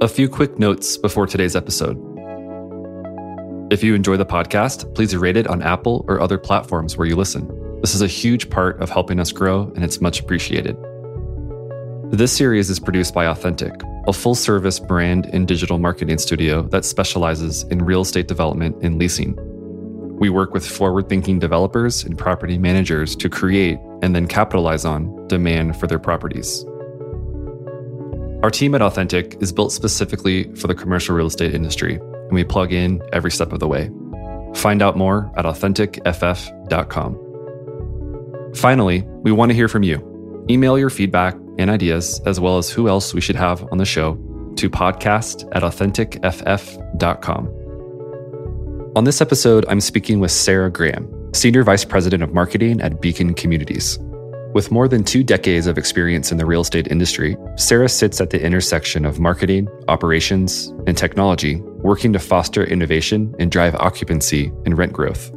A few quick notes before today's episode. If you enjoy the podcast, please rate it on Apple or other platforms where you listen. This is a huge part of helping us grow, and it's much appreciated. This series is produced by Authentic, a full service brand and digital marketing studio that specializes in real estate development and leasing. We work with forward thinking developers and property managers to create and then capitalize on demand for their properties. Our team at Authentic is built specifically for the commercial real estate industry, and we plug in every step of the way. Find out more at AuthenticFF.com. Finally, we want to hear from you. Email your feedback and ideas, as well as who else we should have on the show, to podcast at AuthenticFF.com. On this episode, I'm speaking with Sarah Graham, Senior Vice President of Marketing at Beacon Communities. With more than two decades of experience in the real estate industry, Sarah sits at the intersection of marketing, operations, and technology, working to foster innovation and drive occupancy and rent growth.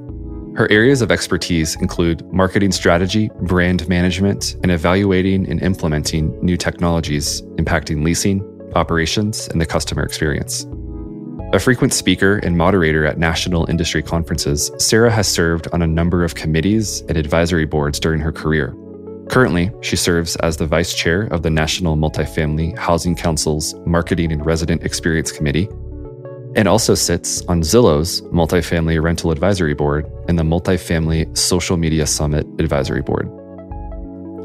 Her areas of expertise include marketing strategy, brand management, and evaluating and implementing new technologies impacting leasing, operations, and the customer experience. A frequent speaker and moderator at national industry conferences, Sarah has served on a number of committees and advisory boards during her career, Currently, she serves as the vice chair of the National Multifamily Housing Council's Marketing and Resident Experience Committee, and also sits on Zillow's Multifamily Rental Advisory Board and the Multifamily Social Media Summit Advisory Board.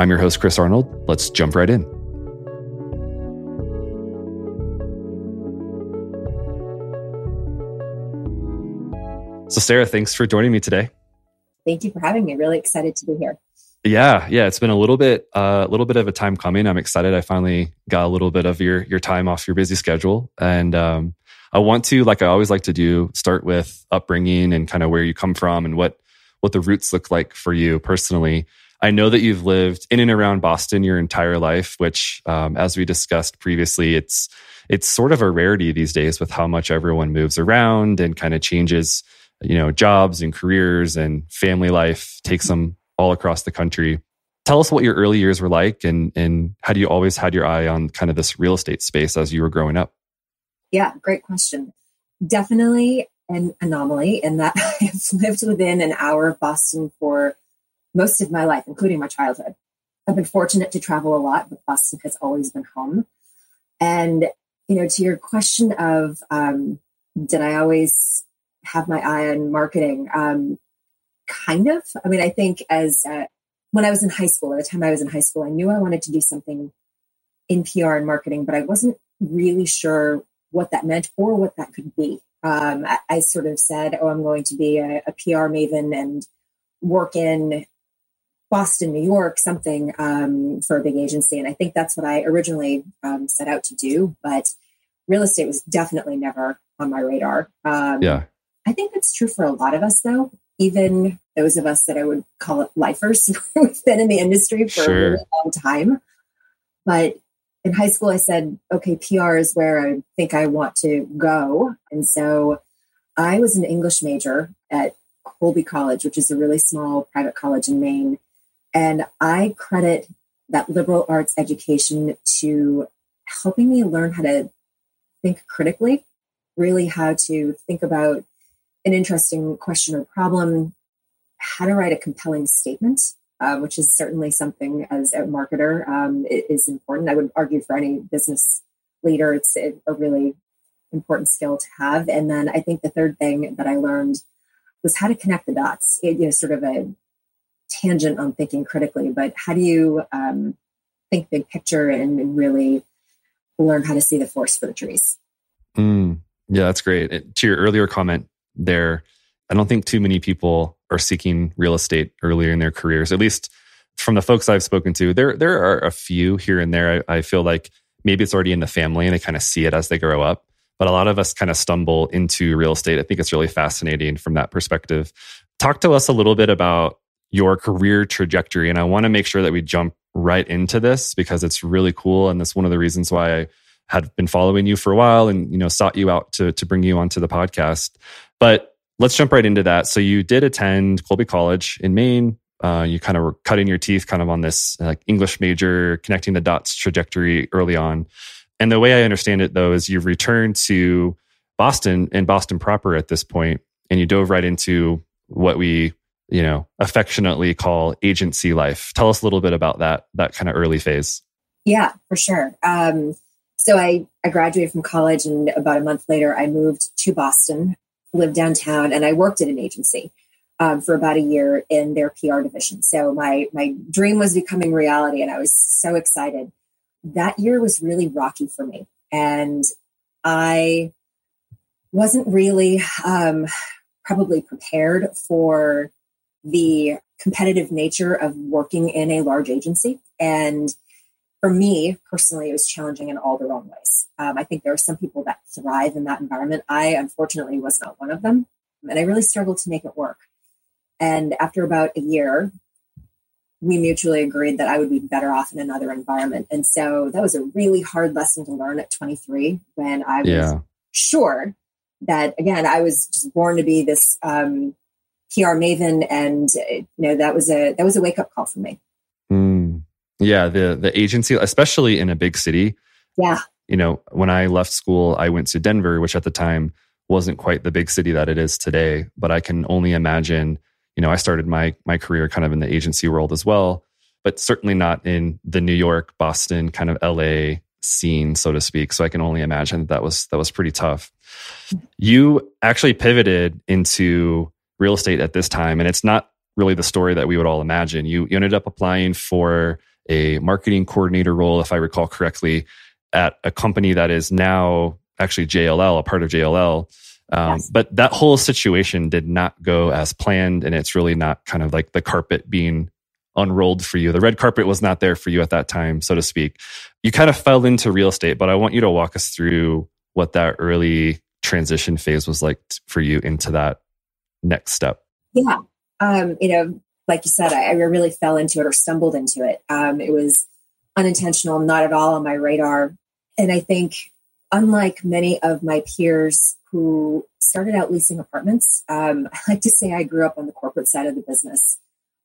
I'm your host, Chris Arnold. Let's jump right in. So, Sarah, thanks for joining me today. Thank you for having me. Really excited to be here. Yeah, yeah, it's been a little bit uh, a uh, little bit of a time coming. I'm excited. I finally got a little bit of your your time off your busy schedule, and um, I want to, like I always like to do, start with upbringing and kind of where you come from and what what the roots look like for you personally. I know that you've lived in and around Boston your entire life, which, um, as we discussed previously, it's it's sort of a rarity these days with how much everyone moves around and kind of changes, you know, jobs and careers and family life takes them all across the country. Tell us what your early years were like and, and how do you always had your eye on kind of this real estate space as you were growing up? Yeah, great question. Definitely an anomaly in that I've lived within an hour of Boston for most of my life, including my childhood. I've been fortunate to travel a lot, but Boston has always been home. And, you know, to your question of um, did I always have my eye on marketing? Um, kind of. I mean, I think as uh, when I was in high school, at the time I was in high school, I knew I wanted to do something in PR and marketing, but I wasn't really sure what that meant or what that could be. Um, I, I, sort of said, "Oh, I'm going to be a, a, PR maven and work in Boston, New York, something um, for a big agency." And I think that's what I originally um, set out to do. But real estate was definitely never on my radar. Um, yeah, I think that's true for a lot of us, though even those of us that I would call it lifers who've been in the industry for sure. a really long time. But in high school, I said, okay, PR is where I think I want to go. And so I was an English major at Colby College, which is a really small private college in Maine. And I credit that liberal arts education to helping me learn how to think critically, really how to think about an interesting question or problem, how to write a compelling statement, uh, which is certainly something as a marketer um, is important. I would argue for any business leader, it's a, really important skill to have. And then I think the third thing that I learned was how to connect the dots. It, you know, sort of a tangent on thinking critically, but how do you um, think big picture and really learn how to see the forest for the trees? Mm, yeah, that's great. It, to your earlier comment, there, I don't think too many people are seeking real estate earlier in their careers. At least from the folks I've spoken to, there there are a few here and there. I, I feel like maybe it's already in the family and they kind of see it as they grow up. But a lot of us kind of stumble into real estate. I think it's really fascinating from that perspective. Talk to us a little bit about your career trajectory. And I want to make sure that we jump right into this because it's really cool. And that's one of the reasons why I had been following you for a while and, you know, sought you out to, to bring you onto the podcast. But let's jump right into that. So you did attend Colby College in Maine. Uh, you kind of were cutting your teeth kind of on this like English major, connecting the dots trajectory early on. And the way I understand it, though, is you've returned to Boston and Boston proper at this point, and you dove right into what we, you know, affectionately call agency life. Tell us a little bit about that that kind of early phase. Yeah, for sure. Um, so I I graduated from college, and about a month later, I moved to Boston, lived downtown, and I worked at an agency um, for about a year in their PR division. So my my dream was becoming reality, and I was so excited. That year was really rocky for me, and I wasn't really um, probably prepared for the competitive nature of working in a large agency. And for me personally, it was challenging in all the wrong ways. Um, I think there are some people that thrive in that environment. I unfortunately was not one of them. And I really struggled to make it work. And after about a year, we mutually agreed that I would be better off in another environment. And so that was a really hard lesson to learn at 23 when I was yeah. sure that again i was just born to be this um, pr maven and you know that was a that was a wake-up call for me. Yeah the the agency especially in a big city. Yeah. You know when i left school i went to denver which at the time wasn't quite the big city that it is today but i can only imagine you know i started my my career kind of in the agency world as well but certainly not in the new york boston kind of la scene so to speak. So i can only imagine that, that was that was pretty tough. You actually pivoted into real estate at this time, and it's not really the story that we would all imagine. You, you ended up applying for a marketing coordinator role, if I recall correctly, at a company that is now actually JLL, a part of JLL. Um, yes. But that whole situation did not go as planned, and it's really not kind of like the carpet being unrolled for you. The red carpet was not there for you at that time, so to speak. You kind of fell into real estate, but I want you to walk us through what that early transition phase was like for you into that next step. Yeah. Um, you know, like you said, I, I, really fell into it or stumbled into it. Um, it was unintentional, not at all on my radar. And I think, unlike many of my peers who started out leasing apartments, um, I like to say I grew up on the corporate side of the business.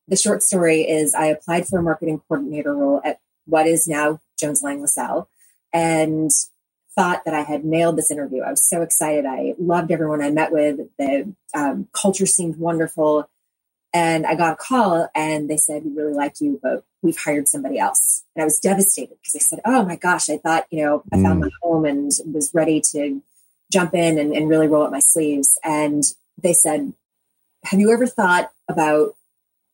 The short story is I applied for a marketing coordinator role at what is now Jones Lang LaSalle. And thought that I had nailed this interview. I was so excited. I loved everyone I met with. The um, culture seemed wonderful. And I got a call and they said, We really like you, but we've hired somebody else. And I was devastated because I said, Oh my gosh, I thought, you know, I found mm. my home and was ready to jump in and, and really roll up my sleeves. And they said, Have you ever thought about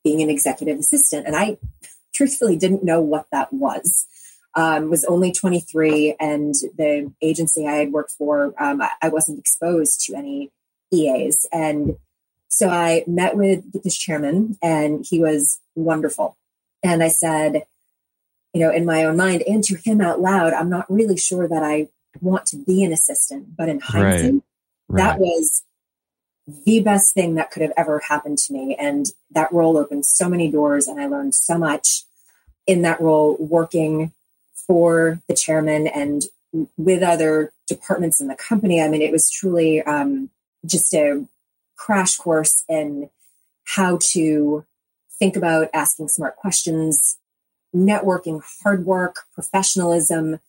being an executive assistant? And I truthfully didn't know what that was um, was only 23, and the agency I had worked for, um, I, I, wasn't exposed to any EAs. And so I met with, this chairman, and he was wonderful. And I said, you know, in my own mind and to him out loud, I'm not really sure that I want to be an assistant, but in hindsight, right. Right. that was the best thing that could have ever happened to me. And that role opened so many doors, and I learned so much in that role working for the chairman and with other departments in the company. I mean, it was truly um, just a crash course in how to think about asking smart questions, networking, hard work, professionalism.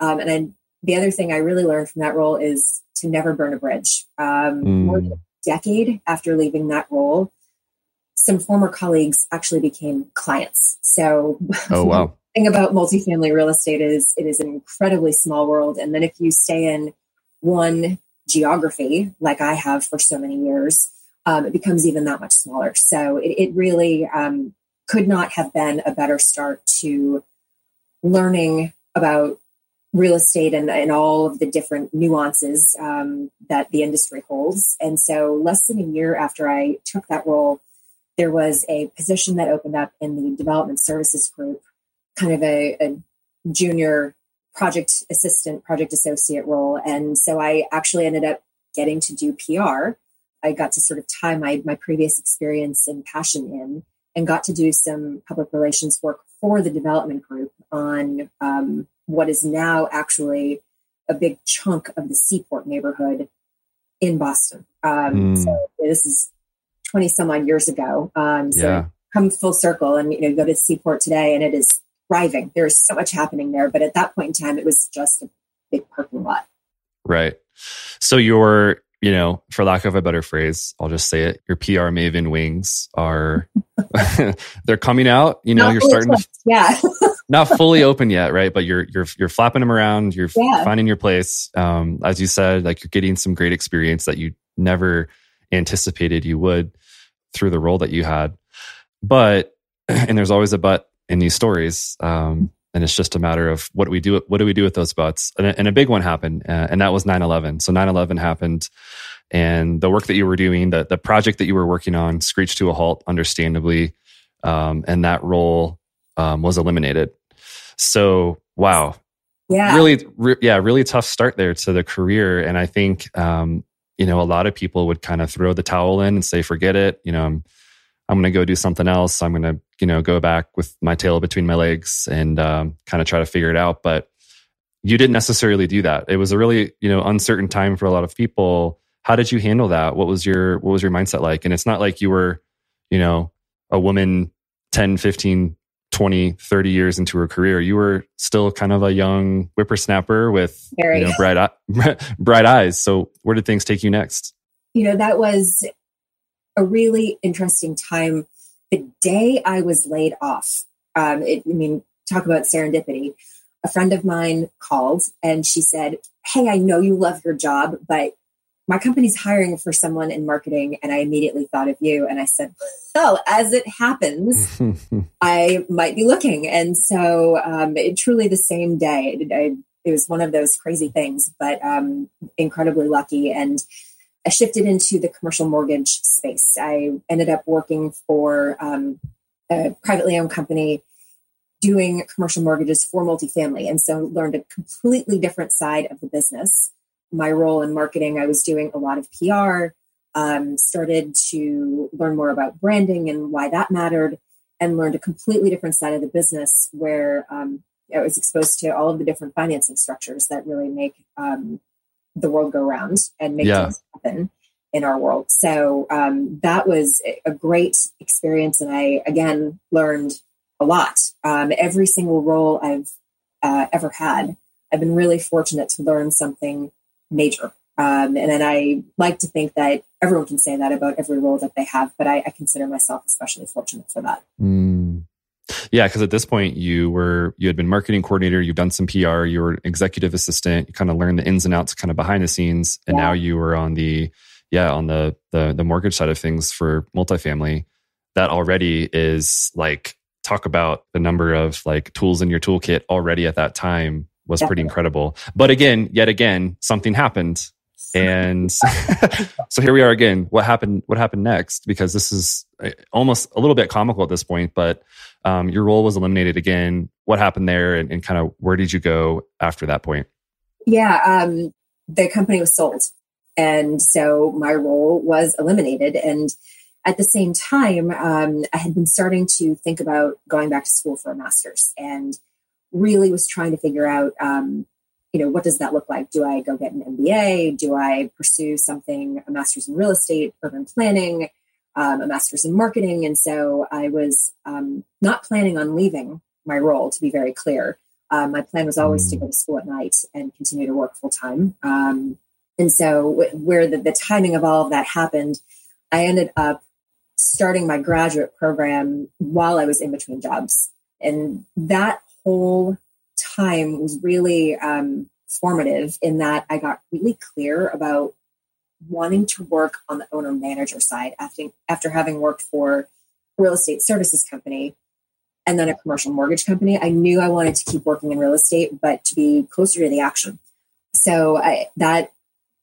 Um, and then the other thing I really learned from that role is to never burn a bridge. Um, mm. More than a decade after leaving that role, some former colleagues actually became clients. So, oh wow, thing about multifamily real estate is it is an incredibly small world. And then if you stay in one geography, like I have for so many years, um, it becomes even that much smaller. So it, it really um, could not have been a better start to learning about real estate and, and all of the different nuances um, that the industry holds. And so, less than a year after I took that role, there was a position that opened up in the development services group kind of a, a junior project assistant, project associate role. And so I actually ended up getting to do PR. I got to sort of tie my, my previous experience and passion in and got to do some public relations work for the development group on um, what is now actually a big chunk of the Seaport neighborhood in Boston. Um, mm. So this is 20 some odd years ago. Um, so yeah. come full circle and, you know, go to Seaport today and it is thriving. There's so much happening there. But at that point in time, it was just a big parking lot. Right. So your, you know, for lack of a better phrase, I'll just say it. Your PR Maven wings are they're coming out. You know, not you're starting to yeah. not fully open yet, right? But you're you're you're flapping them around. You're yeah. finding your place. Um, as you said, like you're getting some great experience that you never anticipated you would through the role that you had. But and there's always a but in these stories. Um, and it's just a matter of what do we do what do we do with those butts and, and a big one happened uh, and that was 9-11 so 9-11 happened and the work that you were doing the, the project that you were working on screeched to a halt understandably um, and that role um, was eliminated. So wow. Yeah. Really re- yeah really tough start there to the career and i think um, you know a lot of people would kind of throw the towel in and say forget it you know i'm I'm going to go do something else. I'm going to, you know, go back with my tail between my legs and um, kind of try to figure it out. But you didn't necessarily do that. It was a really, you know, uncertain time for a lot of people. How did you handle that? What was your what was your mindset like? And it's not like you were, you know, a woman 10, 15, 20, 30 years into her career. You were still kind of a young whippersnapper with you know, bright bright eyes. So where did things take you next? You know, that was a really interesting time. The day I was laid off, um, it, I mean, talk about serendipity. A friend of mine called and she said, Hey, I know you love your job, but my company's hiring for someone in marketing. And I immediately thought of you. And I said, Well, as it happens, I might be looking. And so um, it truly the same day. It, I, it was one of those crazy things, but um, incredibly lucky. And I shifted into the commercial mortgage space. I ended up working for um, a privately owned company doing commercial mortgages for multifamily. And so learned a completely different side of the business. My role in marketing, I was doing a lot of PR, um, started to learn more about branding and why that mattered, and learned a completely different side of the business where um, I was exposed to all of the different financing structures that really make um, the world go round and make yeah. things happen in our world. So um, that was a great experience, and I again learned a lot. Um, every single role I've uh, ever had, I've been really fortunate to learn something major. Um, and then I like to think that everyone can say that about every role that they have, but I, I consider myself especially fortunate for that. Mm. Yeah, because at this point you were you had been marketing coordinator, you've done some PR, you were executive assistant, you kind of learned the ins and outs kind of behind the scenes, and yeah. now you were on the yeah on the the the mortgage side of things for multifamily. That already is like talk about the number of like tools in your toolkit already at that time was pretty incredible. But again, yet again, something happened and so here we are again. What happened? What happened next? Because this is uh, almost a little bit comical at this point, but um, your role was eliminated again. What happened there, and, and, kind of where did you go after that point? Yeah, um, the company was sold, and so my role was eliminated. And at the same time, um, I had been starting to think about going back to school for a master's, and really was trying to figure out um, you know, what does that look like? Do I go get an MBA? Do I pursue something, a master's in real estate, urban planning, um, a master's in marketing? And so I was um, not planning on leaving my role, to be very clear. Um, my plan was always to go to school at night and continue to work full time. Um, and so, w- where the, the timing of all of that happened, I ended up starting my graduate program while I was in between jobs. And that whole time was really um, formative in that I got really clear about wanting to work on the owner manager side after, after having worked for a real estate services company and then a commercial mortgage company. I knew I wanted to keep working in real estate, but to be closer to the action. So I, that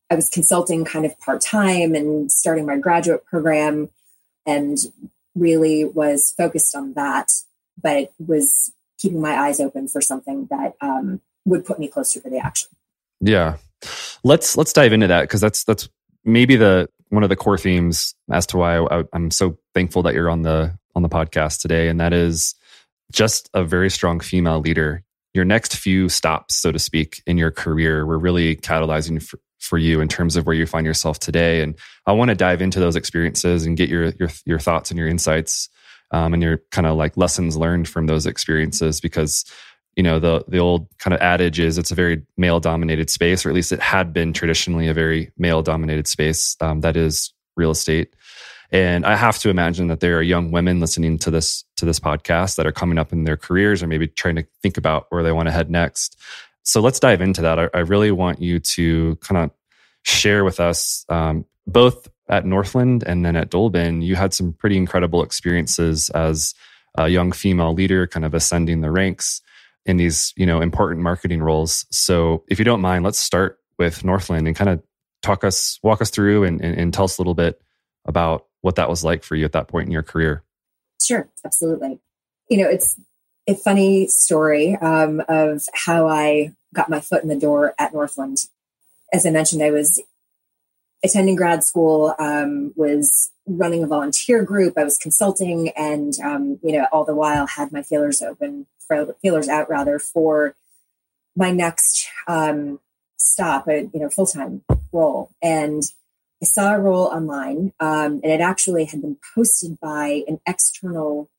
I was consulting kind of part time and starting my graduate program and really was focused on that, but was keeping my eyes open for something that um, would put me closer to the action. Yeah, let's let's dive into that because that's that's maybe the one of the core themes as to why I, I'm so thankful that you're on the on the podcast today, and that is just a very strong female leader. Your next few stops, so to speak, in your career were really catalyzing for, for you in terms of where you find yourself today. And I want to dive into those experiences and get your your your thoughts and your insights um, and your kind of like lessons learned from those experiences because you know the the old kind of adage is it's a very male dominated space, or at least it had been traditionally a very male dominated space. Um, that is real estate. And I have to imagine that there are young women listening to this to this podcast that are coming up in their careers or maybe trying to think about where they want to head next. So let's dive into that. I, I really want you to kind of share with us um, both at Northland and then at Dolben. You had some pretty incredible experiences as a young female leader, kind of ascending the ranks in these you know important marketing roles. So if you don't mind, let's start with Northland and kind of talk us walk us through and, and, and tell us a little bit about what that was like for you at that point in your career. Sure, absolutely. You know, it's a funny story um, of how I got my foot in the door at Northland. As I mentioned, I was attending grad school, um, was running a volunteer group, I was consulting, and um, you know, all the while had my feelers open, feelers out rather for my next um, stop, a you know full time role, and I saw a role online, um, and it actually had been posted by an external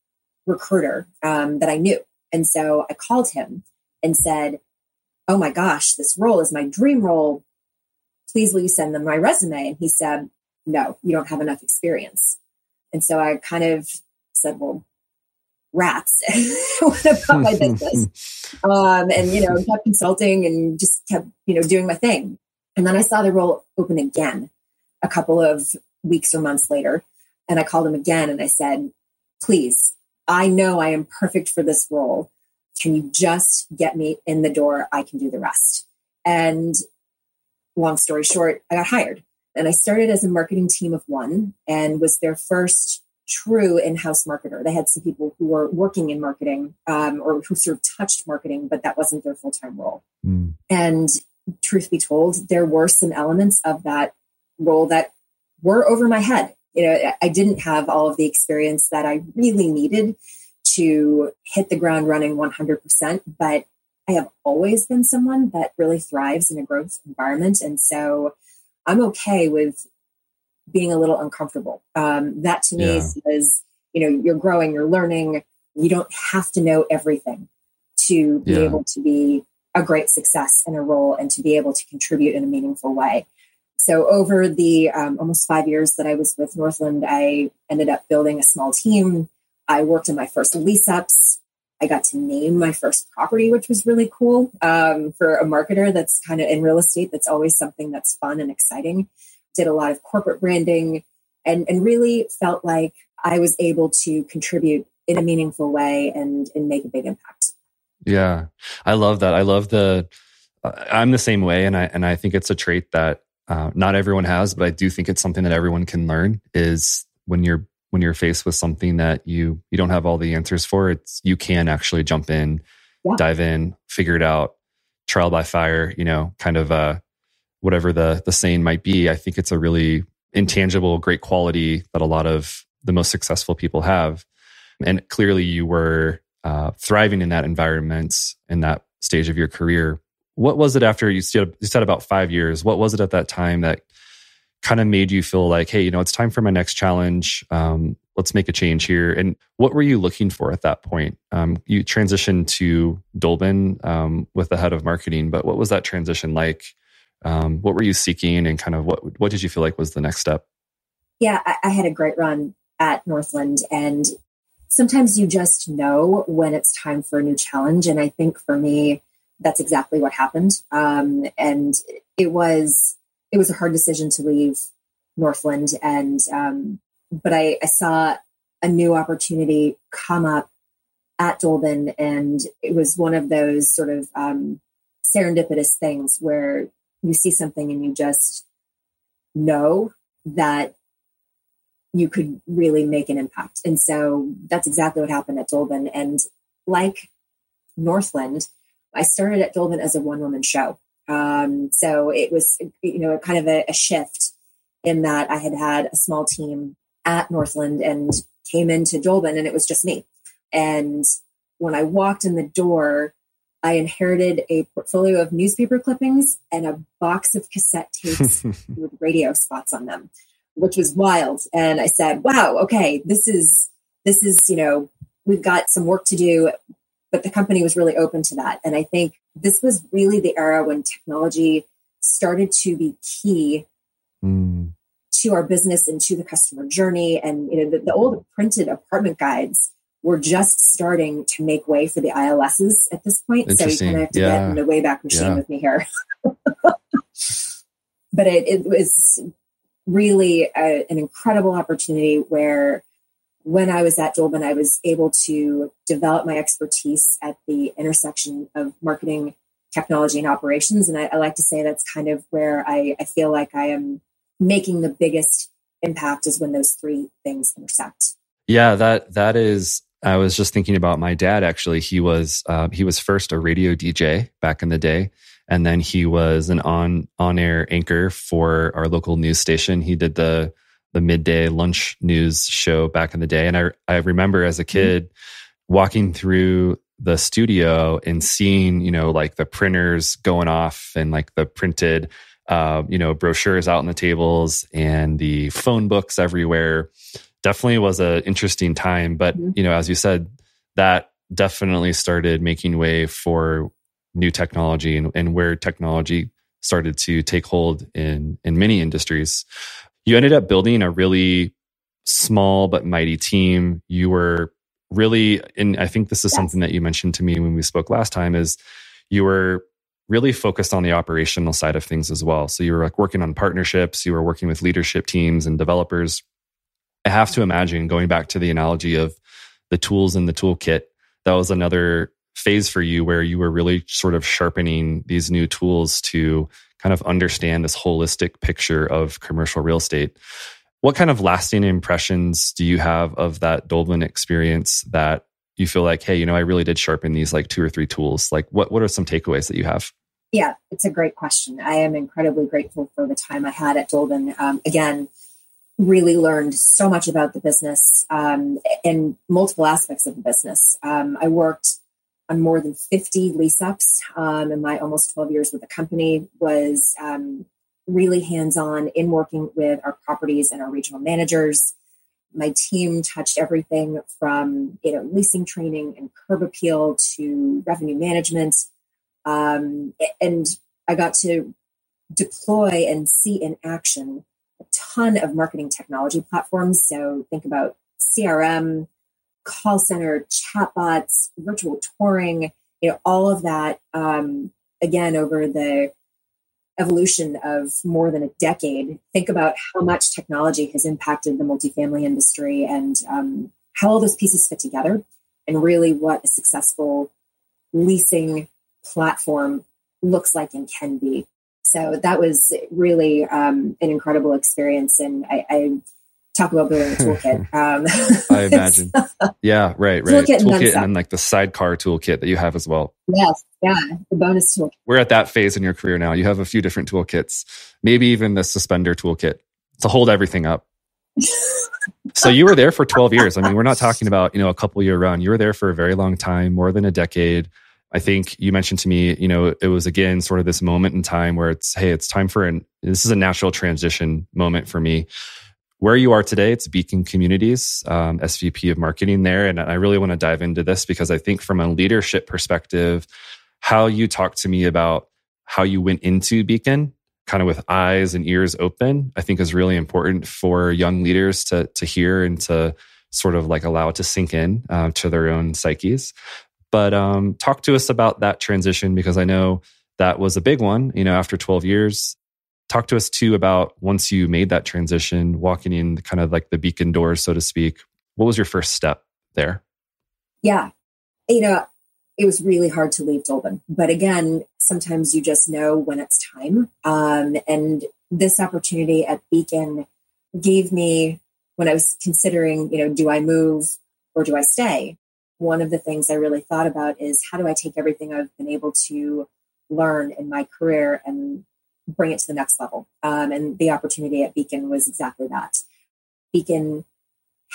recruiter um, that I knew. And so I called him and said, Oh my gosh, this role is my dream role. Please will you send them my resume? And he said, No, you don't have enough experience. And so I kind of said, Well, rats. what about my business? Um, and, you know, kept consulting and just kept, you know, doing my thing. And then I saw the role open again a couple of weeks or months later. And I called him again and I said, please, I know I am perfect for this role. Can you just get me in the door? I can do the rest. And long story short, I got hired. And I started as a marketing team of one and was their first true in-house marketer. They had some people who were working in marketing um, or who sort of touched marketing, but that wasn't their full-time role. Mm. And truth be told, there were some elements of that role that were over my head. You know, I didn't have all of the experience that I really needed to hit the ground running 100%, but I have always been someone that really thrives in a growth environment. And so I'm okay with being a little uncomfortable. Um, that to me yeah. says, you know, you're growing, you're learning. You don't have to know everything to be yeah. able to be a great success in a role and to be able to contribute in a meaningful way. So over the um, almost five years that I was with Northland, I ended up building a small team. I worked on my first lease ups. I got to name my first property, which was really cool um, for a marketer that's kind of in real estate. That's always something that's fun and exciting. Did a lot of corporate branding and, and really felt like I was able to contribute in a meaningful way and, and make a big impact. Yeah, I love that. I love the. Uh, I'm the same way, and I and I think it's a trait that uh, not everyone has, but I do think it's something that everyone can learn. Is when you're when you're faced with something that you you don't have all the answers for, it's you can actually jump in, yeah. dive in, figure it out, trial by fire. You know, kind of uh, whatever the the saying might be. I think it's a really intangible, great quality that a lot of the most successful people have. And clearly, you were uh, thriving in that environment in that stage of your career what was it after you said, you said about five years? What was it at that time that kind of made you feel like, hey, you know, it's time for my next challenge. Um, let's make a change here. And what were you looking for at that point? Um, you transitioned to Dolben um, with the head of marketing, but what was that transition like? Um, what were you seeking, and kind of what what did you feel like was the next step? Yeah, I, I had a great run at Northland, and sometimes you just know when it's time for a new challenge. And I think for me, that's exactly what happened. Um, and it was it was a hard decision to leave Northland, and um, but I, I, saw a new opportunity come up at Dolben, and it was one of those sort of um, serendipitous things where you see something and you just know that you could really make an impact. And so that's exactly what happened at Dolben. And like Northland, I started at Dolben as a one woman show. Um, so it was, you know, kind of a, a shift in that I had had a small team at Northland and came into Dolben and it was just me. And when I walked in the door, I inherited a portfolio of newspaper clippings and a box of cassette tapes with radio spots on them, which was wild. And I said, wow, okay, this is, this is, you know, we've got some work to do but the company was really open to that. And I think this was really the era when technology started to be key mm. to our business and to the customer journey. And you know, the, the old printed apartment guides were just starting to make way for the ILSs at this point. So you kind of have to yeah. get in the Wayback Machine yeah. with me here. but it, it, was really a, an incredible opportunity where when I was at Dolben, I was able to develop my expertise at the intersection of marketing, technology, and operations. And I, I like to say that's kind of where I, I, feel like I am making the biggest impact is when those three things intersect. Yeah, that that is. I was just thinking about my dad. Actually, he was uh, he was first a radio DJ back in the day, and then he was an on on air anchor for our local news station. He did the the midday lunch news show back in the day. And I, I remember as a mm-hmm. kid walking through the studio and seeing, you know, like the printers going off and like the printed, uh, you know, brochures out on the tables and the phone books everywhere. Definitely was an interesting time. But, mm-hmm. you know, as you said, that definitely started making way for new technology and, and where technology started to take hold in in many industries you ended up building a really small but mighty team. You were really, and I think this is yes. something that you mentioned to me when we spoke last time, is you were really focused on the operational side of things as well. So you were like working on partnerships, you were working with leadership teams and developers. I have to imagine going back to the analogy of the tools in the toolkit, that was another phase for you where you were really sort of sharpening these new tools to kind of understand this holistic picture of commercial real estate. What kind of lasting impressions do you have of that Dolben experience that you feel like, hey, you know, I really did sharpen these like two or three tools? Like, what, what are some takeaways that you have? Yeah, it's a great question. I am incredibly grateful for the time I had at Dolben. Um, again, really learned so much about the business um, and multiple aspects of the business. Um, I worked on more than 50 lease ups um, in my almost 12 years with the company was um, really hands-on in working with our properties and our regional managers. My team touched everything from you know leasing training and curb appeal to revenue management um, and i got to deploy and see in action a ton of marketing technology platforms. So think about crm call center, chatbots, virtual touring, you know, all of that, um, again, over the evolution of more than a decade, think about how much technology has impacted the multifamily industry and um, how all those pieces fit together and really what a successful leasing platform looks like and can be. So that was really um, an incredible experience. And I, I talk about building a toolkit. Um, I imagine. yeah, right, right. Toolkit, toolkit and, and, then like the sidecar toolkit that you have as well. Yes, yeah, the bonus toolkit. We're at that phase in your career now. You have a few different toolkits, maybe even the suspender toolkit to hold everything up. so you were there for 12 years. I mean, we're not talking about, you know, a couple year run. You were there for a very long time, more than a decade. I think you mentioned to me, you know, it was again sort of this moment in time where it's, hey, it's time for an, this is a natural transition moment for me where you are today, it's Beacon Communities, um, SVP of marketing there. And I really want to dive into this because I think from a leadership perspective, how you talk to me about how you went into Beacon, kind of with eyes and ears open, I think is really important for young leaders to, to hear and to sort of like allow it to sink in uh, to their own psyches. But um, talk to us about that transition because I know that was a big one. You know, after 12 years, talk to us too about once you made that transition, walking in kind of like the beacon doors, so to speak. What was your first step there? Yeah. You know, it was really hard to leave Dolben. But again, sometimes you just know when it's time. Um, and this opportunity at Beacon gave me, when I was considering, you know, do I move or do I stay? One of the things I really thought about is how do I take everything I've been able to learn in my career and bring it to the next level. Um, and the opportunity at Beacon was exactly that. Beacon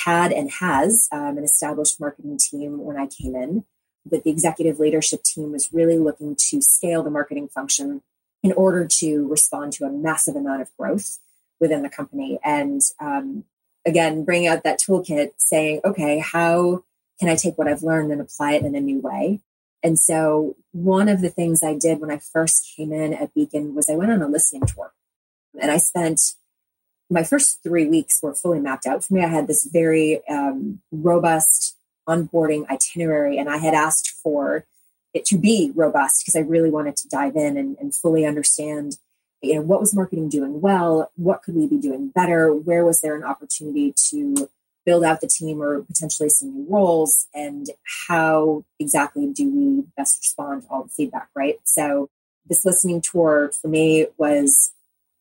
had and has um, an established marketing team when I came in, but the executive leadership team was really looking to scale the marketing function in order to respond to a massive amount of growth within the company. And um, again, bring out that toolkit saying, okay, how can I take what I've learned and apply it in a new way? And so one of the things I did when I first came in at Beacon was I went on a listening tour. And I spent my first three weeks were fully mapped out for me. I had this very um, robust onboarding itinerary, and I had asked for it to be robust because I really wanted to dive in and, and fully understand you know what was marketing doing well what could we be doing better where was there an opportunity to build out the team or potentially some new roles and how exactly do we best respond to all the feedback right? So this listening tour for me was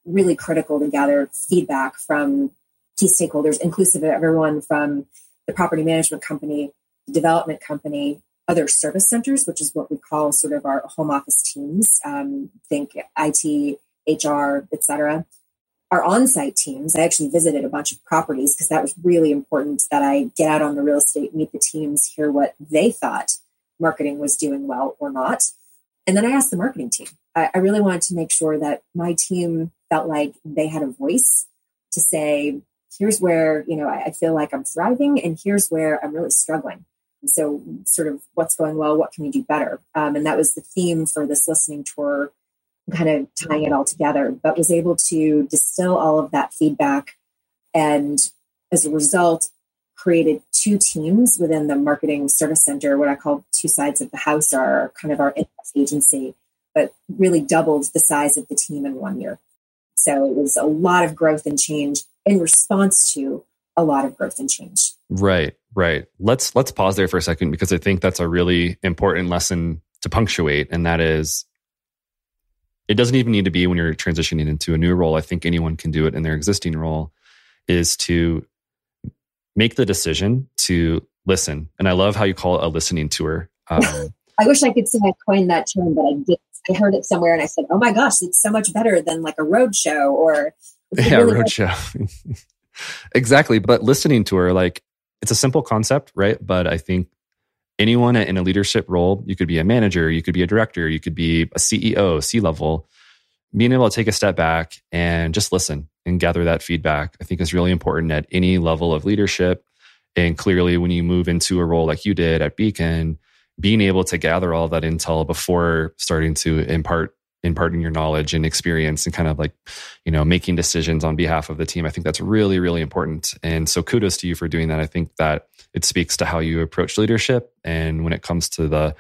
really critical to gather feedback from key stakeholders inclusive of everyone from the property management company the development company other service centers which is what we call sort of our home office teams um, think it hr etc our on-site teams, I actually visited a bunch of properties because that was really important that I get out on the real estate, meet the teams, hear what they thought marketing was doing well or not. And then I asked the marketing team. I, I really wanted to make sure that my team felt like they had a voice to say, here's where, you know, I, I feel like I'm thriving and here's where I'm really struggling. So sort of what's going well, what can we do better? Um, and that was the theme for this listening tour kind of tying it all together, but was able to distill all of that feedback and as a result created two teams within the marketing service center. What i call two sides of the house are kind of our agency but really doubled the size of the team in one year. So it was a lot of growth and change in response to a lot of growth and change. Right right. Let's let's pause there for a second because i think that's a really important lesson to punctuate and that is it doesn't even need to be when you're transitioning into a new role. I think anyone can do it in their existing role is to make the decision to listen. And I love how you call it a listening tour. Um, I wish I could say I coined that term, but I did. I heard it somewhere and I said, "Oh my gosh, it's so much better than like a road show or yeah, really road show." exactly, but listening tour, like it's a simple concept, right? But I think anyone in a leadership role, you could be a manager, you could be a director, you could be a CEO, C level, being able to take a step back and just listen and gather that feedback, I think is really important at any level of leadership. And clearly, when you move into a role like you did at Beacon, being able to gather all that intel before starting to impart imparting your knowledge and experience and kind of like you know making decisions on behalf of the team. I think that's really really important. And so kudos to you for doing that. I think that it speaks to how you approach leadership and when it comes to the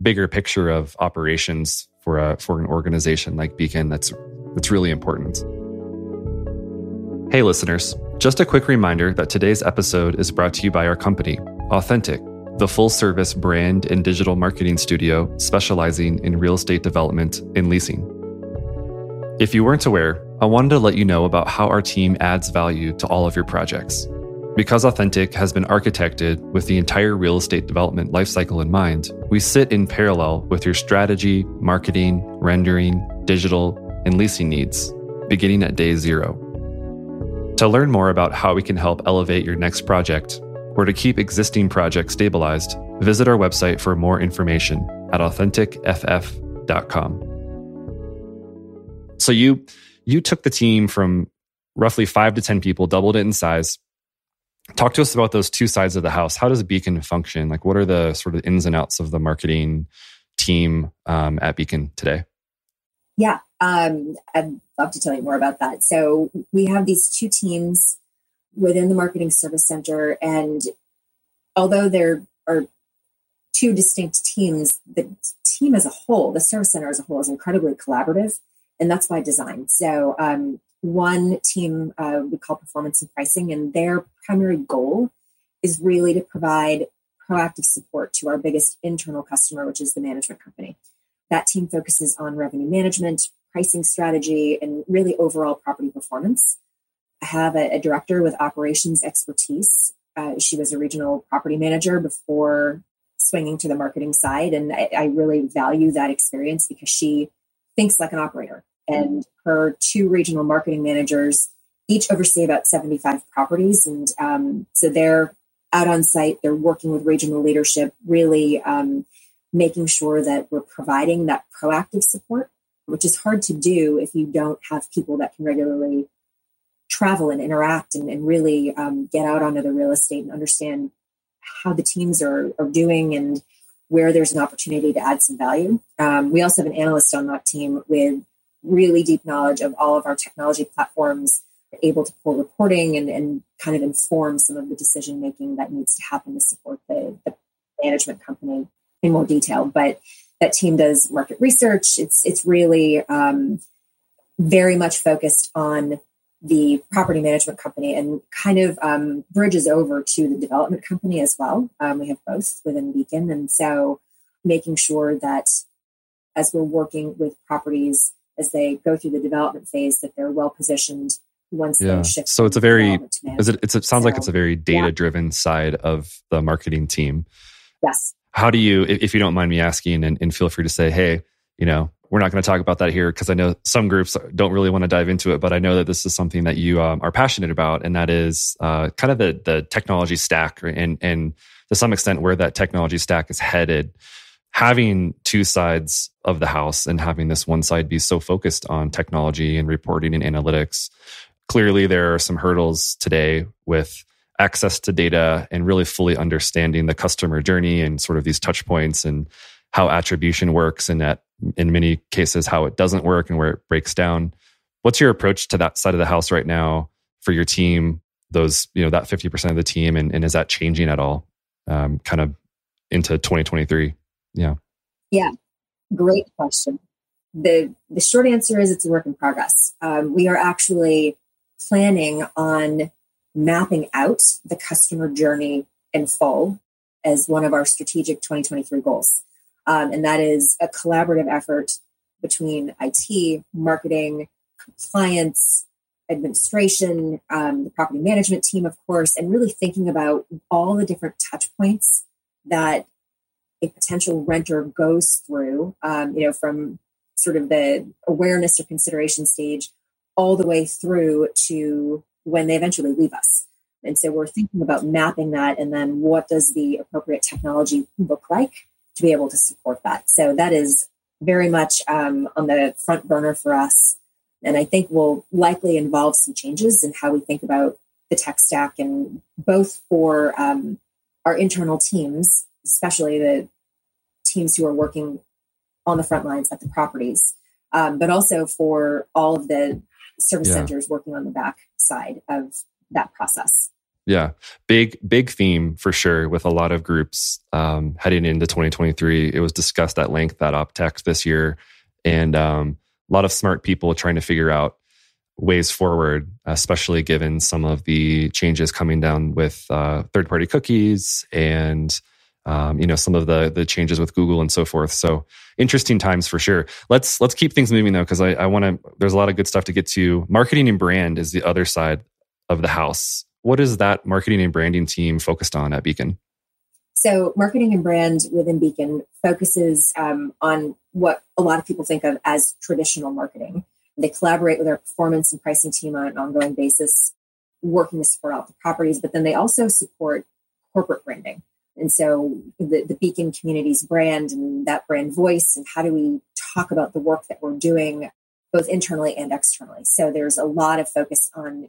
bigger picture of operations for a for an organization like beacon that's that's really important. Hey listeners just a quick reminder that today's episode is brought to you by our company authentic the full service brand and digital marketing studio specializing in real estate development and leasing. If you weren't aware, I wanted to let you know about how our team adds value to all of your projects. Because Authentic has been architected with the entire real estate development lifecycle in mind, we sit in parallel with your strategy, marketing, rendering, digital, and leasing needs, beginning at day zero. To learn more about how we can help elevate your next project, or to keep existing projects stabilized, visit our website for more information at authenticff.com. So you you took the team from roughly 5 to 10 people, doubled it in size. Talk to us about those two sides of the house. How does Beacon function? Like what are the sort of ins and outs of the marketing team um, at Beacon today? Yeah, um, I'd love to tell you more about that. So we have these two teams within the marketing service center. And although there are two distinct teams, the team as a whole, the service center as a whole, is incredibly collaborative. And that's by design. So, um, one team uh, we call performance and pricing, and their primary goal is really to provide proactive support to our biggest internal customer, which is the management company. That team focuses on revenue management, pricing strategy, and really overall property performance have a, a director with operations expertise. Uh, she was a regional property manager before swinging to the marketing side. And I, I, really value that experience because she thinks like an operator. And her two regional marketing managers each oversee about 75 properties. And um, so they're out on site, they're working with regional leadership, really um, making sure that we're providing that proactive support, which is hard to do if you don't have people that can regularly travel and interact and, and really um, get out onto the real estate and understand how the teams are, are doing and where there's an opportunity to add some value. Um, we also have an analyst on that team with really deep knowledge of all of our technology platforms, able to pull reporting and, and kind of inform some of the decision making that needs to happen to support the, the management company in more detail. But that team does market research. It's it's really um, very much focused on the property management company and kind of um, bridges over to the development company as well. Um, we have both within Beacon, and so making sure that as we're working with properties as they go through the development phase, that they're well positioned once yeah. they shift. So it's a very is it, it's, it sounds so, like it's a very data driven yeah. side of the marketing team. Yes. How do you, if you don't mind me asking, and, and feel free to say, hey, you know, we're not going to talk about that here because I know some groups don't really want to dive into it, but I know that this is something that you um, are passionate about, and that is uh, kind of the the technology stack, and and to some extent where that technology stack is headed. Having two sides of the house and having this one side be so focused on technology and reporting and analytics, clearly there are some hurdles today with access to data and really fully understanding the customer journey and sort of these touch points and how attribution works and that in many cases how it doesn't work and where it breaks down. What's your approach to that side of the house right now for your team? Those, you know, that 50% of the team, and, and is that changing at all um, kind of into 2023? Yeah. Yeah. Great question. The, the short answer is it's a work in progress. Um, we are actually planning on mapping out the customer journey in full as one of our strategic 2023 goals. Um, and that is a collaborative effort between IT, marketing, compliance, administration, um, the property management team, of course, and really thinking about all the different touch points that a potential renter goes through, um, you know, from sort of the awareness or consideration stage all the way through to when they eventually leave us. And so we're thinking about mapping that and then what does the appropriate technology look like to be able to support that. So that is very much um, on the front burner for us. And I think will likely involve some changes in how we think about the tech stack and both for um, our internal teams, especially the teams who are working on the front lines at the properties, um, but also for all of the service yeah. centers working on the back side of that process. Yeah, big big theme for sure with a lot of groups um, heading into 2023. It was discussed at length at OpTech this year, and um, a lot of smart people trying to figure out ways forward, especially given some of the changes coming down with uh, third party cookies and um, you know some of the the changes with Google and so forth. So interesting times for sure. Let's let's keep things moving though because I, I want to. There's a lot of good stuff to get to. Marketing and brand is the other side of the house what is that marketing and branding team focused on at Beacon? So, marketing and brand within Beacon focuses um, on what a lot of people think of as traditional marketing. They collaborate with our performance and pricing team on an ongoing basis, working to support all the properties, but then they also support corporate branding. And so, the, the Beacon community's brand and that brand voice, and how do we talk about the work that we're doing both internally and externally? So, there's a lot of focus on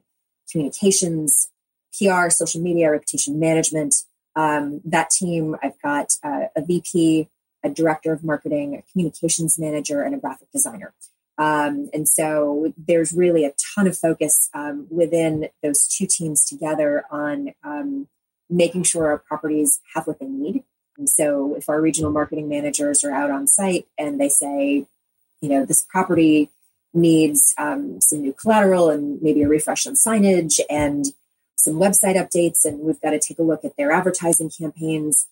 communications, PR, social media, reputation management. Um, that team, I've got uh, a VP, a director of marketing, a communications manager, and a graphic designer. Um, and so there's really a ton of focus um, within those two teams together on um, making sure our properties have what they need. And so if our regional marketing managers are out on site and they say, you know, this property needs um, some new collateral and maybe a refresh on signage and some website updates and we've got to take a look at their advertising campaigns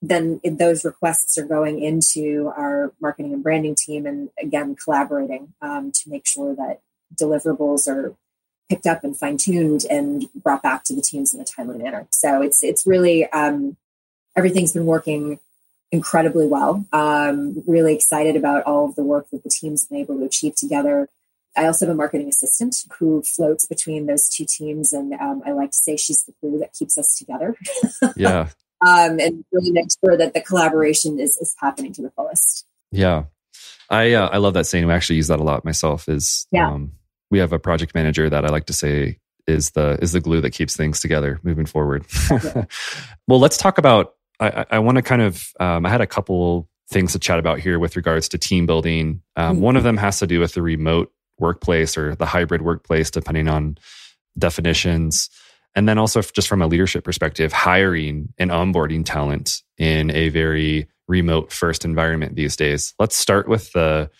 then those requests are going into our marketing and branding team and again collaborating um, to make sure that deliverables are picked up and fine-tuned and brought back to the teams in a timely manner. So it's it's really um, everything's been working incredibly well. Um, really excited about all of the work that the team's been able to achieve together I also have a marketing assistant who floats between those two teams, and um, I like to say she's the glue that keeps us together. yeah, um, and really make sure that the collaboration is is happening to the fullest. Yeah, I uh, I love that saying. We actually use that a lot myself. Is yeah. Um, we have a project manager that I like to say is the is the glue that keeps things together moving forward. well, let's talk about. I, I want to kind of. Um, I had a couple things to chat about here with regards to team building. Um, mm-hmm. One of them has to do with the remote workplace or the hybrid workplace, depending on definitions. And then also, just from a leadership perspective, hiring and onboarding talent in a very remote first environment these days. Let's start with the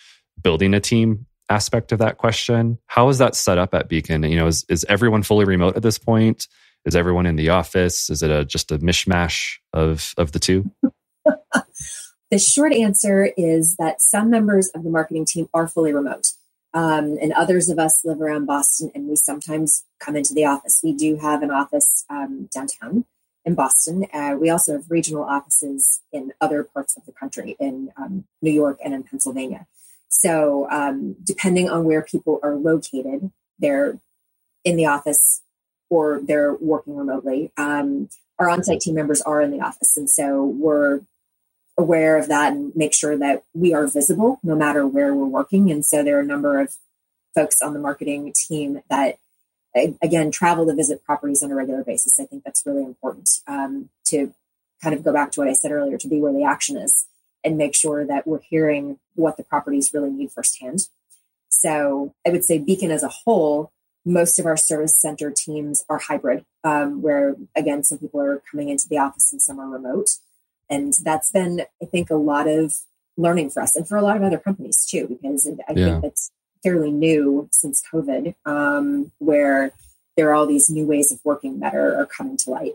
building a team aspect of that question. How is that set up at Beacon? You know, is, is everyone fully remote at this point? Is everyone in the office? Is it a, just a mishmash of, of the two? the short answer is that some members of the marketing team are fully remote. Um, and others of us live around Boston and we sometimes come into the office. We do have an office um, downtown in Boston. Uh, we also have regional offices in other parts of the country, in um, New York and in Pennsylvania. So, um, depending on where people are located, they're in the office or they're working remotely. Um, our on site team members are in the office. And so we're aware of that and make sure that we are visible no matter where we're working. And so there are a number of folks on the marketing team that, again, travel to visit properties on a regular basis. I think that's really important um, to kind of go back to what I said earlier to be where the action is and make sure that we're hearing what the properties really need firsthand. So I would say Beacon as a whole, most of our service center teams are hybrid, um, where again, some people are coming into the office and some are remote. And that's been, I think, a lot of learning for us and for a lot of other companies too, because I yeah. think that's fairly new since COVID, um, where there are all these new ways of working that are, are coming to light.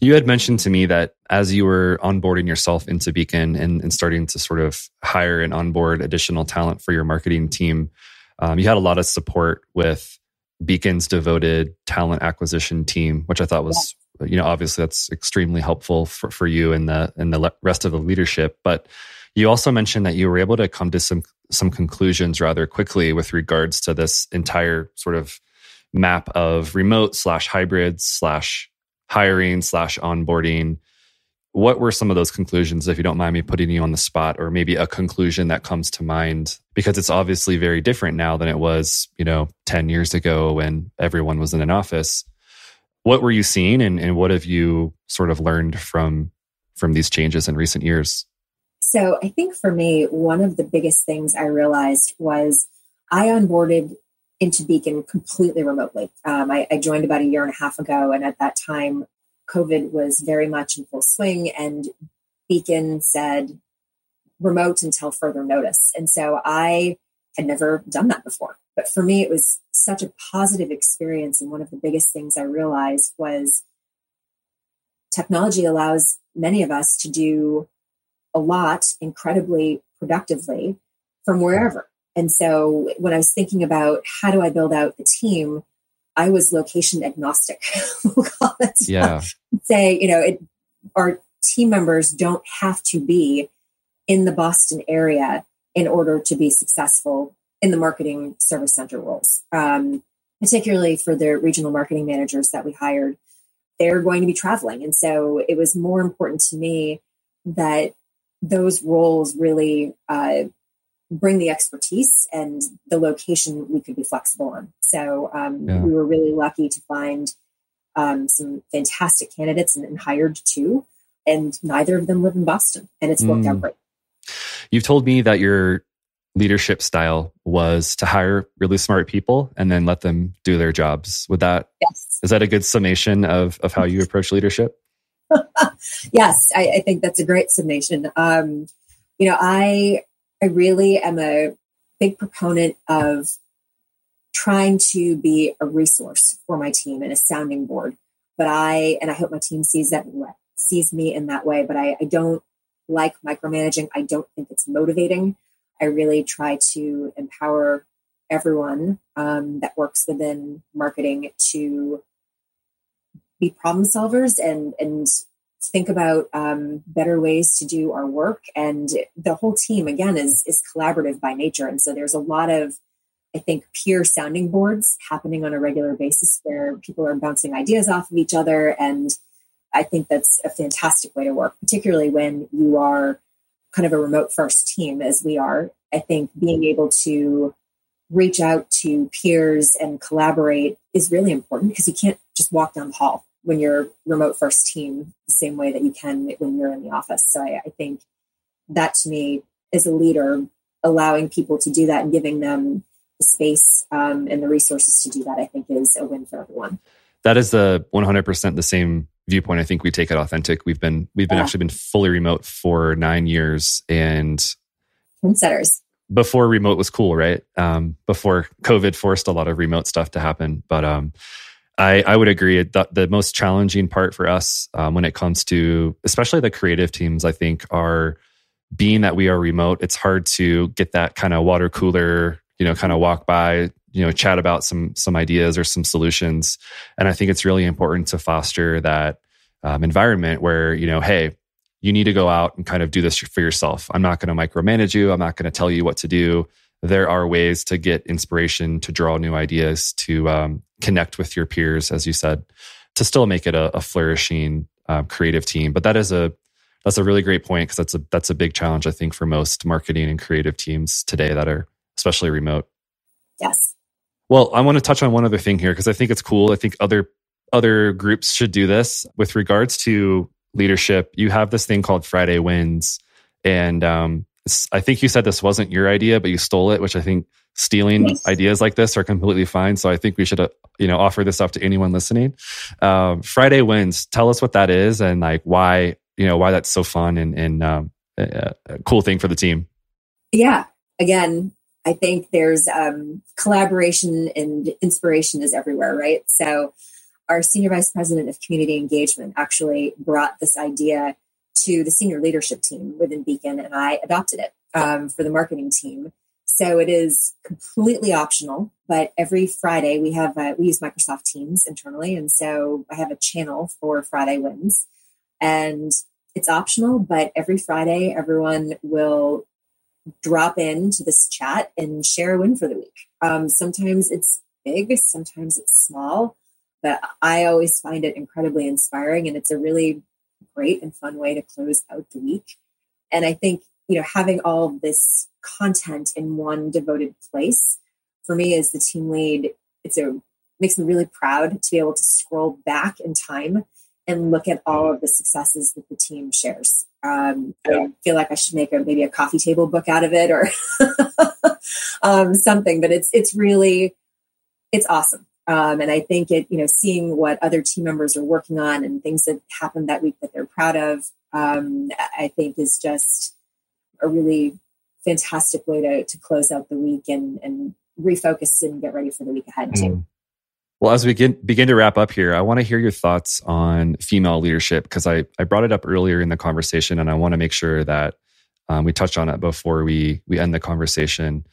You had mentioned to me that as you were onboarding yourself into Beacon and, and starting to sort of hire and onboard additional talent for your marketing team, um, you had a lot of support with Beacon's devoted talent acquisition team, which I thought was, yeah. you know, obviously that's extremely helpful for, for you and the and the rest of the leadership. But you also mentioned that you were able to come to some some conclusions rather quickly with regards to this entire sort of map of remote slash hybrid slash hiring slash onboarding what were some of those conclusions if you don't mind me putting you on the spot or maybe a conclusion that comes to mind? Because it's obviously very different now than it was you know 10 years ago when everyone was in an office. What were you seeing and, and what have you sort of learned from from these changes in recent years? So i think for me one of the biggest things i realized was i onboarded into Beacon completely remotely. Um, I, I, joined about a year and a half ago, and at that time, COVID was very much in full swing, and Beacon said remote until further notice. And so I had never done that before. But for me, it was such a positive experience. And one of the biggest things I realized was technology allows many of us to do a lot incredibly productively from wherever. And so when I was thinking about how do I build out the team, I was location agnostic. we'll call it. Yeah. Say, you know, it, our team members don't have to be in the Boston area in order to be successful in the marketing service center roles. Um, particularly for the regional marketing managers that we hired, they're going to be traveling. And so it was more important to me that those roles really uh, bring the expertise and the location we could be flexible on. So um, yeah. we were really lucky to find um, some fantastic candidates and, and, hired two, and neither of them live in Boston, and it's worked mm. out great. You've told me that your leadership style was to hire really smart people and then let them do their jobs. Would that yes. is that a good summation of of how you approach leadership? yes, I, I, think that's a great summation. Um, you know, I I really am a big proponent of trying to be a resource for my team and a sounding board. But I, and I hope my team sees that, sees me in that way, but I, I don't like micromanaging. I don't think it's motivating. I really try to empower everyone um, that works within marketing to be problem solvers and and think about um, better ways to do our work. And the whole team, again, is is collaborative by nature. And so there's a lot of, I think, peer sounding boards happening on a regular basis where people are bouncing ideas off of each other. And I think that's a fantastic way to work, particularly when you are kind of a remote first team as we are. I think being able to reach out to peers and collaborate is really important because you can't just walk down the hall when you're remote first team the same way that you can when you're in the office. So I, I think that to me, as a leader, allowing people to do that and giving them the space um, and the resources to do that, I think is a win for everyone. That is the 100% the same viewpoint. I think we take it authentic. We've been we've been yeah. actually been fully remote for nine years, and trendsetters. Before remote was cool, right? Um, before COVID forced a lot of remote stuff to happen, but um, I, I would agree. That the most challenging part for us um, when it comes to especially the creative teams, I think, are being that we are remote. It's hard to get that kind of water cooler, you know, kind of walk by, you know chat about some some ideas or some solutions. And i think it's really important to foster that um, environment where you know hey you need to go out and kind of do this for yourself. I'm not going to micromanage you. I'm not going to tell you what to do. There are ways to get inspiration to draw new ideas to um, connect with your peers as you said to still make it a, a flourishing uh, creative team but that is a that's a really great point because that's a that's a big challenge i think for most marketing and creative teams today that are especially remote yes well, I want to touch on one other thing here because I think it's cool. I think other other groups should do this with regards to leadership. You have this thing called Friday Wins, and um, I think you said this wasn't your idea, but you stole it, which I think stealing yes. ideas like this are completely fine. So I think we should, uh, you know, offer this up to anyone listening. Um, Friday Wins. Tell us what that is and like why, you know, why that's so fun and, and um, a, a cool thing for the team. Yeah. Again, I think there's um, collaboration and inspiration is everywhere, right? So, our senior vice president of community engagement actually brought this idea to the senior leadership team within Beacon, and I adopted it um, for the marketing team. So it is completely optional, but every Friday we have uh, we use Microsoft Teams internally, and so I have a channel for Friday wins, and it's optional. But every Friday, everyone will drop into this chat and share a win for the week. Um, sometimes it's big, sometimes it's small, but I always find it incredibly inspiring and it's a really great and fun way to close out the week. And I think, you know, having all this content in one devoted place for me as the team lead, it's a makes me really proud to be able to scroll back in time and look at all of the successes that the team shares. Um, yeah. I feel like I should make a maybe a coffee table book out of it or um, something, but it's it's really it's awesome. Um, and I think it, you know, seeing what other team members are working on and things that happened that week that they're proud of, um, I think is just a really fantastic way to, to close out the week and, and refocus and get ready for the week ahead too. Mm. Well, as we begin, begin to wrap up here, I want to hear your thoughts on female leadership because I, I brought it up earlier in the conversation and I want to make sure that um, we touch on it before we, we end the conversation.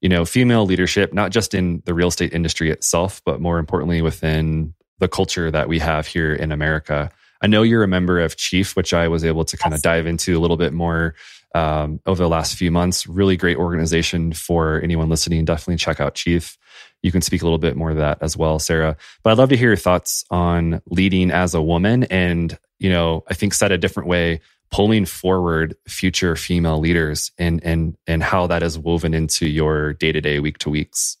You know, female leadership, not just in the real estate industry itself, but more importantly within the culture that we have here in America. I know you're a member of Chief, which I was able to kind of dive into a little bit more um, over the last few months. Really great organization for anyone listening. Definitely check out Chief you can speak a little bit more of that as well, Sarah. But I'd love to hear your thoughts on leading as a woman and, you know, I think said a different way, pulling forward future female leaders and and and how that is woven into your day-to-day week to weeks.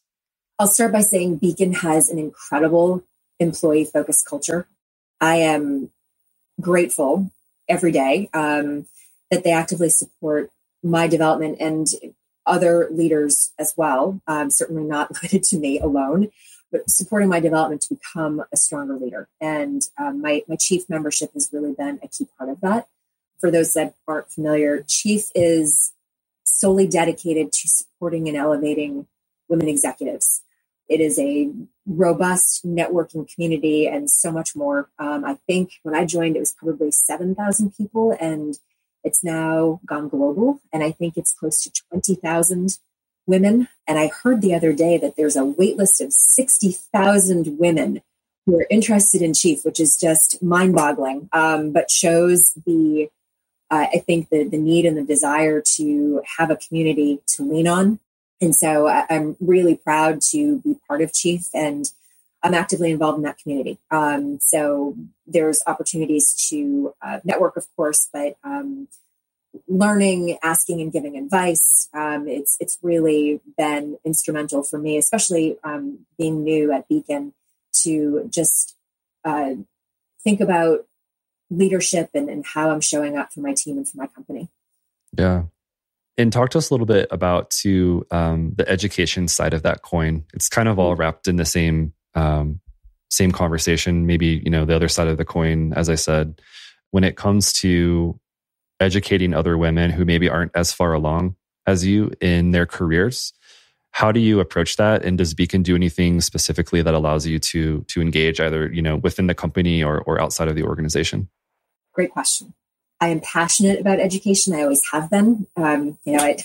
I'll start by saying Beacon has an incredible employee focused culture. I am grateful every day um, that they actively support my development and other leaders as well, um, certainly not limited to me alone, but supporting my development to become a stronger leader. And um, my, my chief membership has really been a key part of that. For those that aren't familiar, chief is solely dedicated to supporting and elevating women executives. It is a robust networking community and so much more. Um, I think when I joined, it was probably 7,000 people, and it's now gone global, and I think it's close to 20,000 women. And I heard the other day that there's a waitlist of 60,000 women who are interested in Chief, which is just mind boggling, um, but shows the, uh, I think, the, the need and the desire to have a community to lean on. And so I, I'm really proud to be part of Chief and I'm actively involved in that community. Um, so there's opportunities to uh, network, of course, but um, learning, asking, and giving advice. Um, it's it's really been instrumental for me, especially um, being new at Beacon, to just uh, think about leadership and, and how I'm showing up for my team and for my company. Yeah. And talk to us a little bit about to um, the education side of that coin. It's kind of all mm-hmm. wrapped in the same um, same conversation. Maybe you know the other side of the coin, as I said, when it comes to educating other women who maybe aren't as far along as you in their careers. How do you approach that? And does Beacon do anything specifically that allows you to to engage either you know within the company or or outside of the organization? Great question. I am passionate about education. I always have been. Um, you know, I,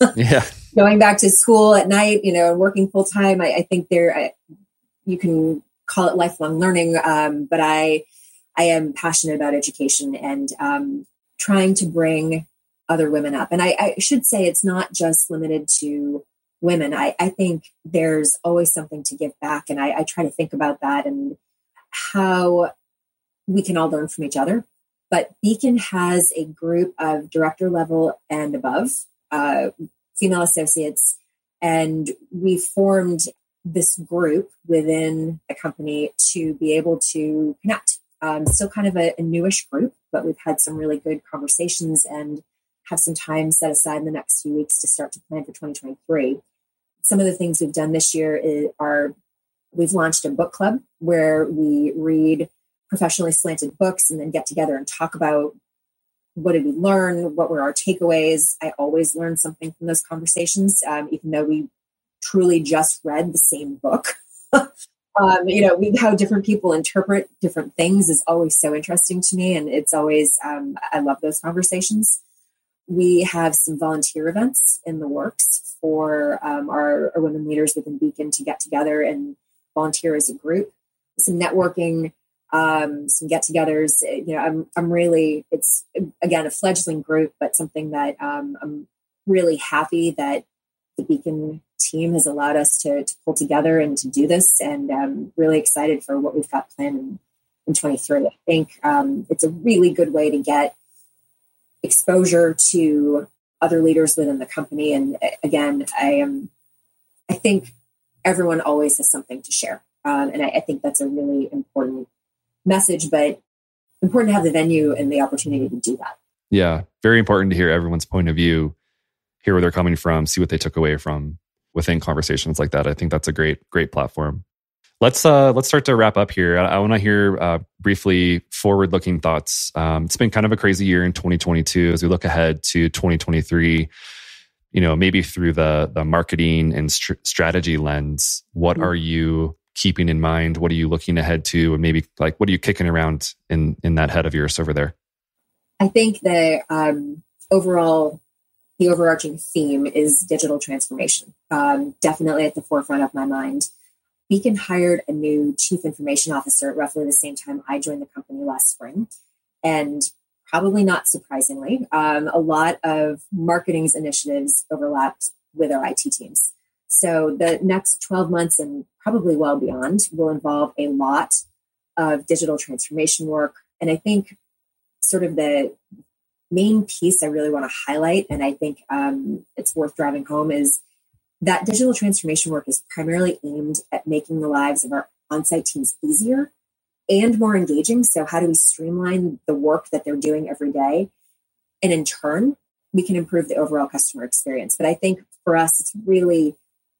yeah. going back to school at night, you know, and working full time. I, I, think there, I, you can call it lifelong learning, um, but I, I am passionate about education and um, trying to bring other women up. And I, I, should say it's not just limited to women. I, I think there's always something to give back, and I, I try to think about that and how we can all learn from each other but Beacon has a group of director level and above uh, female associates, and we formed this group within the company to be able to connect. Um, still kind of a, a newish group, but we've had some really good conversations and have some time set aside in the next few weeks to start to plan for 2023. Some of the things we've done this year is, are we've launched a book club where we read professionally slanted books and then get together and talk about what did we learn what were our takeaways i always learn something from those conversations um, even though we truly just read the same book um, you know we, how different people interpret different things is always so interesting to me and it's always um, i love those conversations we have some volunteer events in the works for um, our, our women leaders within beacon to get together and volunteer as a group some networking um, some get-togethers. Eh, you know, I'm I'm really it's again a fledgling group, but something that um, I'm really happy that the Beacon team has allowed us to, to pull together and to do this, and I'm really excited for what we've got planned in, in 23. I think um, it's a really good way to get exposure to other leaders within the company, and eh, again, I am I think everyone always has something to share. Um, and I, I, think that's a really important message, but important to have the venue and the opportunity to do that. Yeah, very important to hear everyone's point of view, hear where they're coming from, see what they took away from within conversations like that. I think that's a great, great platform. Let's uh, let's start to wrap up here. I, I want to hear uh, briefly forward-looking thoughts. Um, it's been kind of a crazy year in 2022 as we look ahead to 2023 you know maybe through the the marketing and st- strategy lens what mm-hmm. are you keeping in mind? What are you looking ahead to? And maybe like, what are you kicking around in, in that head of yours over there? I think the um, overall, the overarching theme is digital transformation. Um, definitely at the forefront of my mind. Beacon hired a new chief information officer at roughly the same time I joined the company last spring. And probably not surprisingly, um, a lot of marketing's initiatives overlapped with our IT teams. So the next 12 months and probably well beyond will involve a lot of digital transformation work. And I think sort of the main piece I really want to highlight, and I think um, it's worth driving home, is that digital transformation work is primarily aimed at making the lives of our on-site teams easier and more engaging. So how do we streamline the work that they're doing every day? And in turn, we can improve the overall customer experience. But I think for us, it's really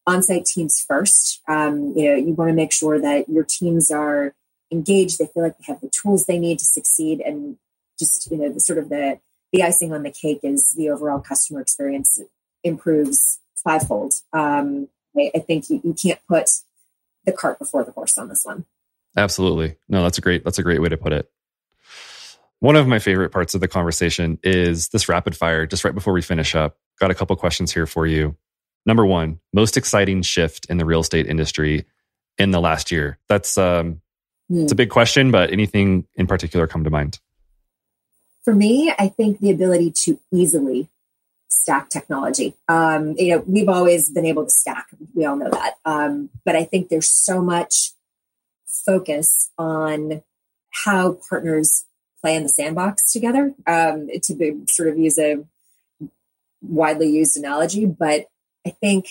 on-site teams first. Um, you know, you want to make sure that your teams are engaged. They feel like they have the tools they need to succeed, and just you know, the sort of the the icing on the cake is the overall customer experience improves fivefold. Um, I, I think you, you can't put the cart before the horse on this one. Absolutely. No, that's a great that's a great way to put it. One of my favorite parts of the conversation is this rapid fire just right before we finish up. Got a couple questions here for you. Number one, most exciting shift in the real estate industry in the last year. That's um, mm. it's a big question, but anything in particular come to mind? For me, I think the ability to easily stack technology. Um, you know, we've always been able to stack. We all know that. Um, but I think there's so much focus on how partners play in the sandbox together. Um, to be, sort of use a widely used analogy, but I think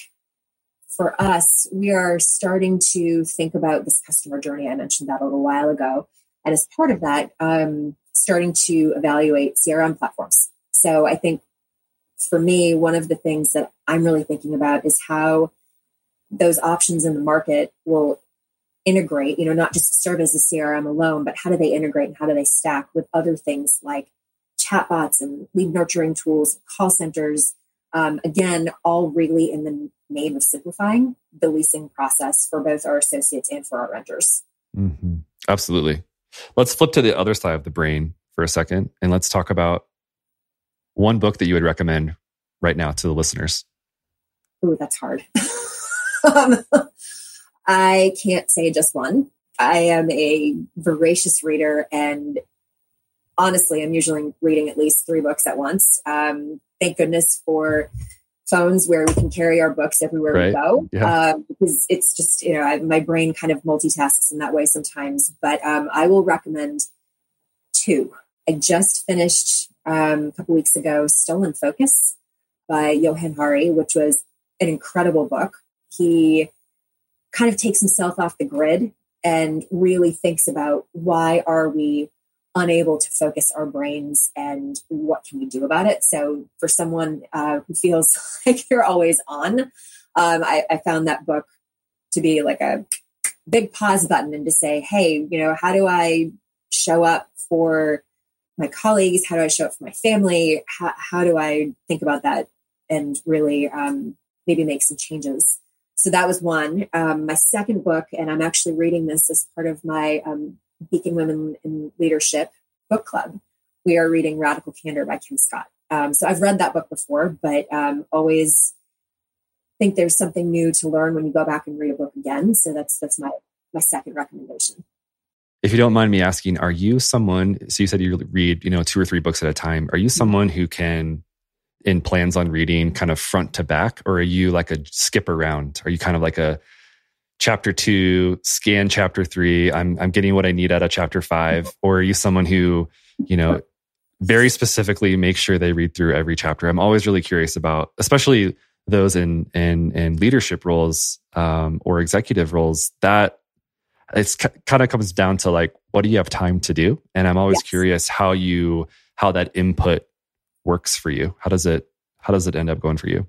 for us, we are starting to think about this customer journey. I mentioned that a little while ago. And as part of that, um, starting to evaluate CRM platforms. So I think for me, one of the things that I'm really thinking about is how those options in the market will integrate, you know, not just serve as a CRM alone, but how do they integrate and how do they stack with other things like chatbots and lead nurturing tools, call centers. Um, again, all really in the name of simplifying the leasing process for both our associates and for our renters. Mm-hmm. Absolutely. Let's flip to the other side of the brain for a second and let's talk about one book that you would recommend right now to the listeners. Oh, that's hard. um, I can't say just one. I am a voracious reader, and honestly, I'm usually reading at least three books at once. Um, thank goodness for phones where we can carry our books everywhere right. we go yeah. um, because it's just you know I, my brain kind of multitasks in that way sometimes but um, i will recommend two i just finished um, a couple weeks ago stolen focus by johann hari which was an incredible book he kind of takes himself off the grid and really thinks about why are we unable to focus our brains and what can we do about it. So for someone uh, who feels like you're always on um, I, I found that book to be like a big pause button and to say hey you know how do i show up for my colleagues? How do i show up for my family? How, how do i think about that and really um, maybe make some changes? So that was one. Um, my second book, and I'm actually reading this as part of my um, Beacon Women in Leadership book club. We are reading Radical Candor by Kim Scott. Um, so I've read that book before, but um, always think there's something new to learn when you go back and read a book again. So that's that's my my second recommendation. If you don't mind me asking, are you someone? So you said you read, you know, two or three books at a time. Are you mm-hmm. someone who can in plans on reading kind of front to back, or are you like a skip around? Are you kind of like a chapter two, scan chapter three, I'm I'm getting what I need out of chapter five, or are you someone who, you know, very specifically make sure they read through every chapter? I'm always really curious about, especially those in in in leadership roles um, or executive roles. That it's kind of comes down to like, what do you have time to do? And I'm always yes. curious how you how that input works for you? How does it how does it end up going for you?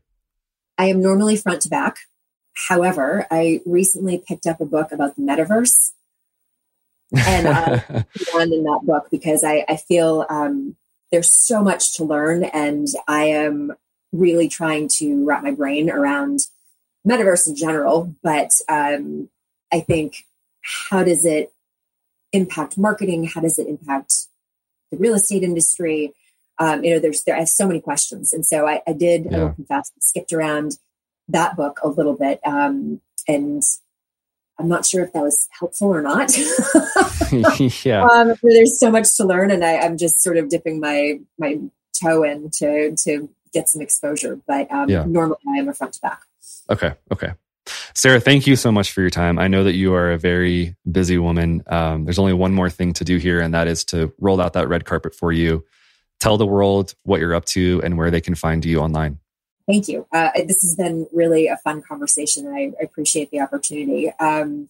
I am normally front to back. However, I recently picked up a book about the metaverse. And I on in that book because I, I feel um, there's so much to learn and I am really trying to wrap my brain around metaverse in general. But um, I think how does it impact marketing? How does it impact the real estate industry? um, you know, there's there. I have so many questions, and so I, I did. Yeah. I will confess, skipped around that book a little bit, um, and I'm not sure if that was helpful or not. yeah, um, there's so much to learn, and I, I'm just sort of dipping my my toe in to to get some exposure. But um, yeah. normally, I am a front to back. Okay. Okay. Sarah, thank you so much for your time. I know that you are a very busy woman. Um, there's only one more thing to do here, and that is to roll out that red carpet for you tell the world what you're up to and where they can find you online. Thank you. Uh, this has been really a fun conversation. I, I appreciate the opportunity. Um,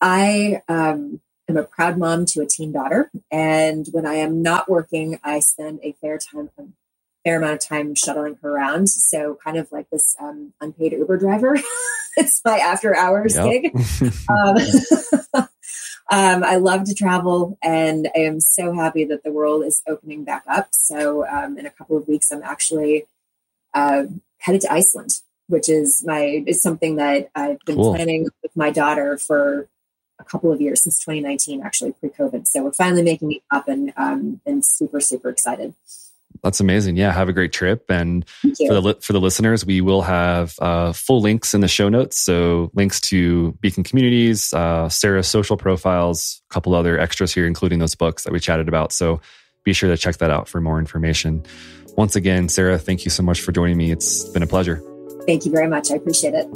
I um, am a proud mom to a teen daughter, and when I am not working, I spend a fair time, a fair amount of time shuttling her around. So, kind of like this um, unpaid Uber driver. it's my after hours yep. gig. Um, um, I love to travel, and I am so happy that the world is opening back up. So, um, in a couple of weeks, I'm actually uh, headed to Iceland, which is my is something that I've been cool. planning with my daughter for a couple of years since 2019, actually pre-COVID. So we're finally making it happen, um, and super super excited. That's amazing. Yeah, have a great trip. And for the for the listeners, we will have uh, full links in the show notes. So links to Beacon Communities, uh, Sarah's social profiles, a couple other extras here, including those books that we chatted about. So be sure to check that out for more information. Once again, Sarah, thank you so much for joining me. It's been a pleasure. Thank you very much. I appreciate it.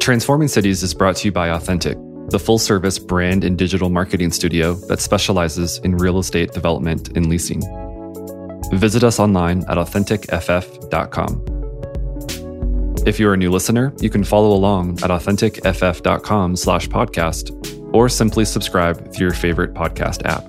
Transforming Cities is brought to you by Authentic the full service brand and digital marketing studio that specializes in real estate development and leasing. Visit us online at authenticff.com. If you're a new listener, you can follow along at authenticff.com slash podcast or simply subscribe through your favorite podcast app.